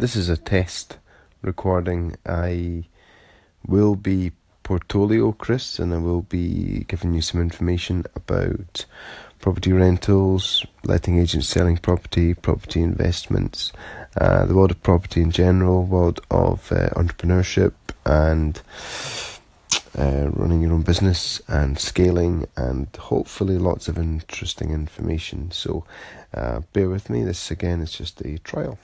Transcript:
this is a test recording. I will be Portfolio Chris, and I will be giving you some information about property rentals, letting agents selling property, property investments, uh, the world of property in general, world of uh, entrepreneurship, and uh, running your own business and scaling, and hopefully lots of interesting information. So, uh, bear with me. This again is just a trial.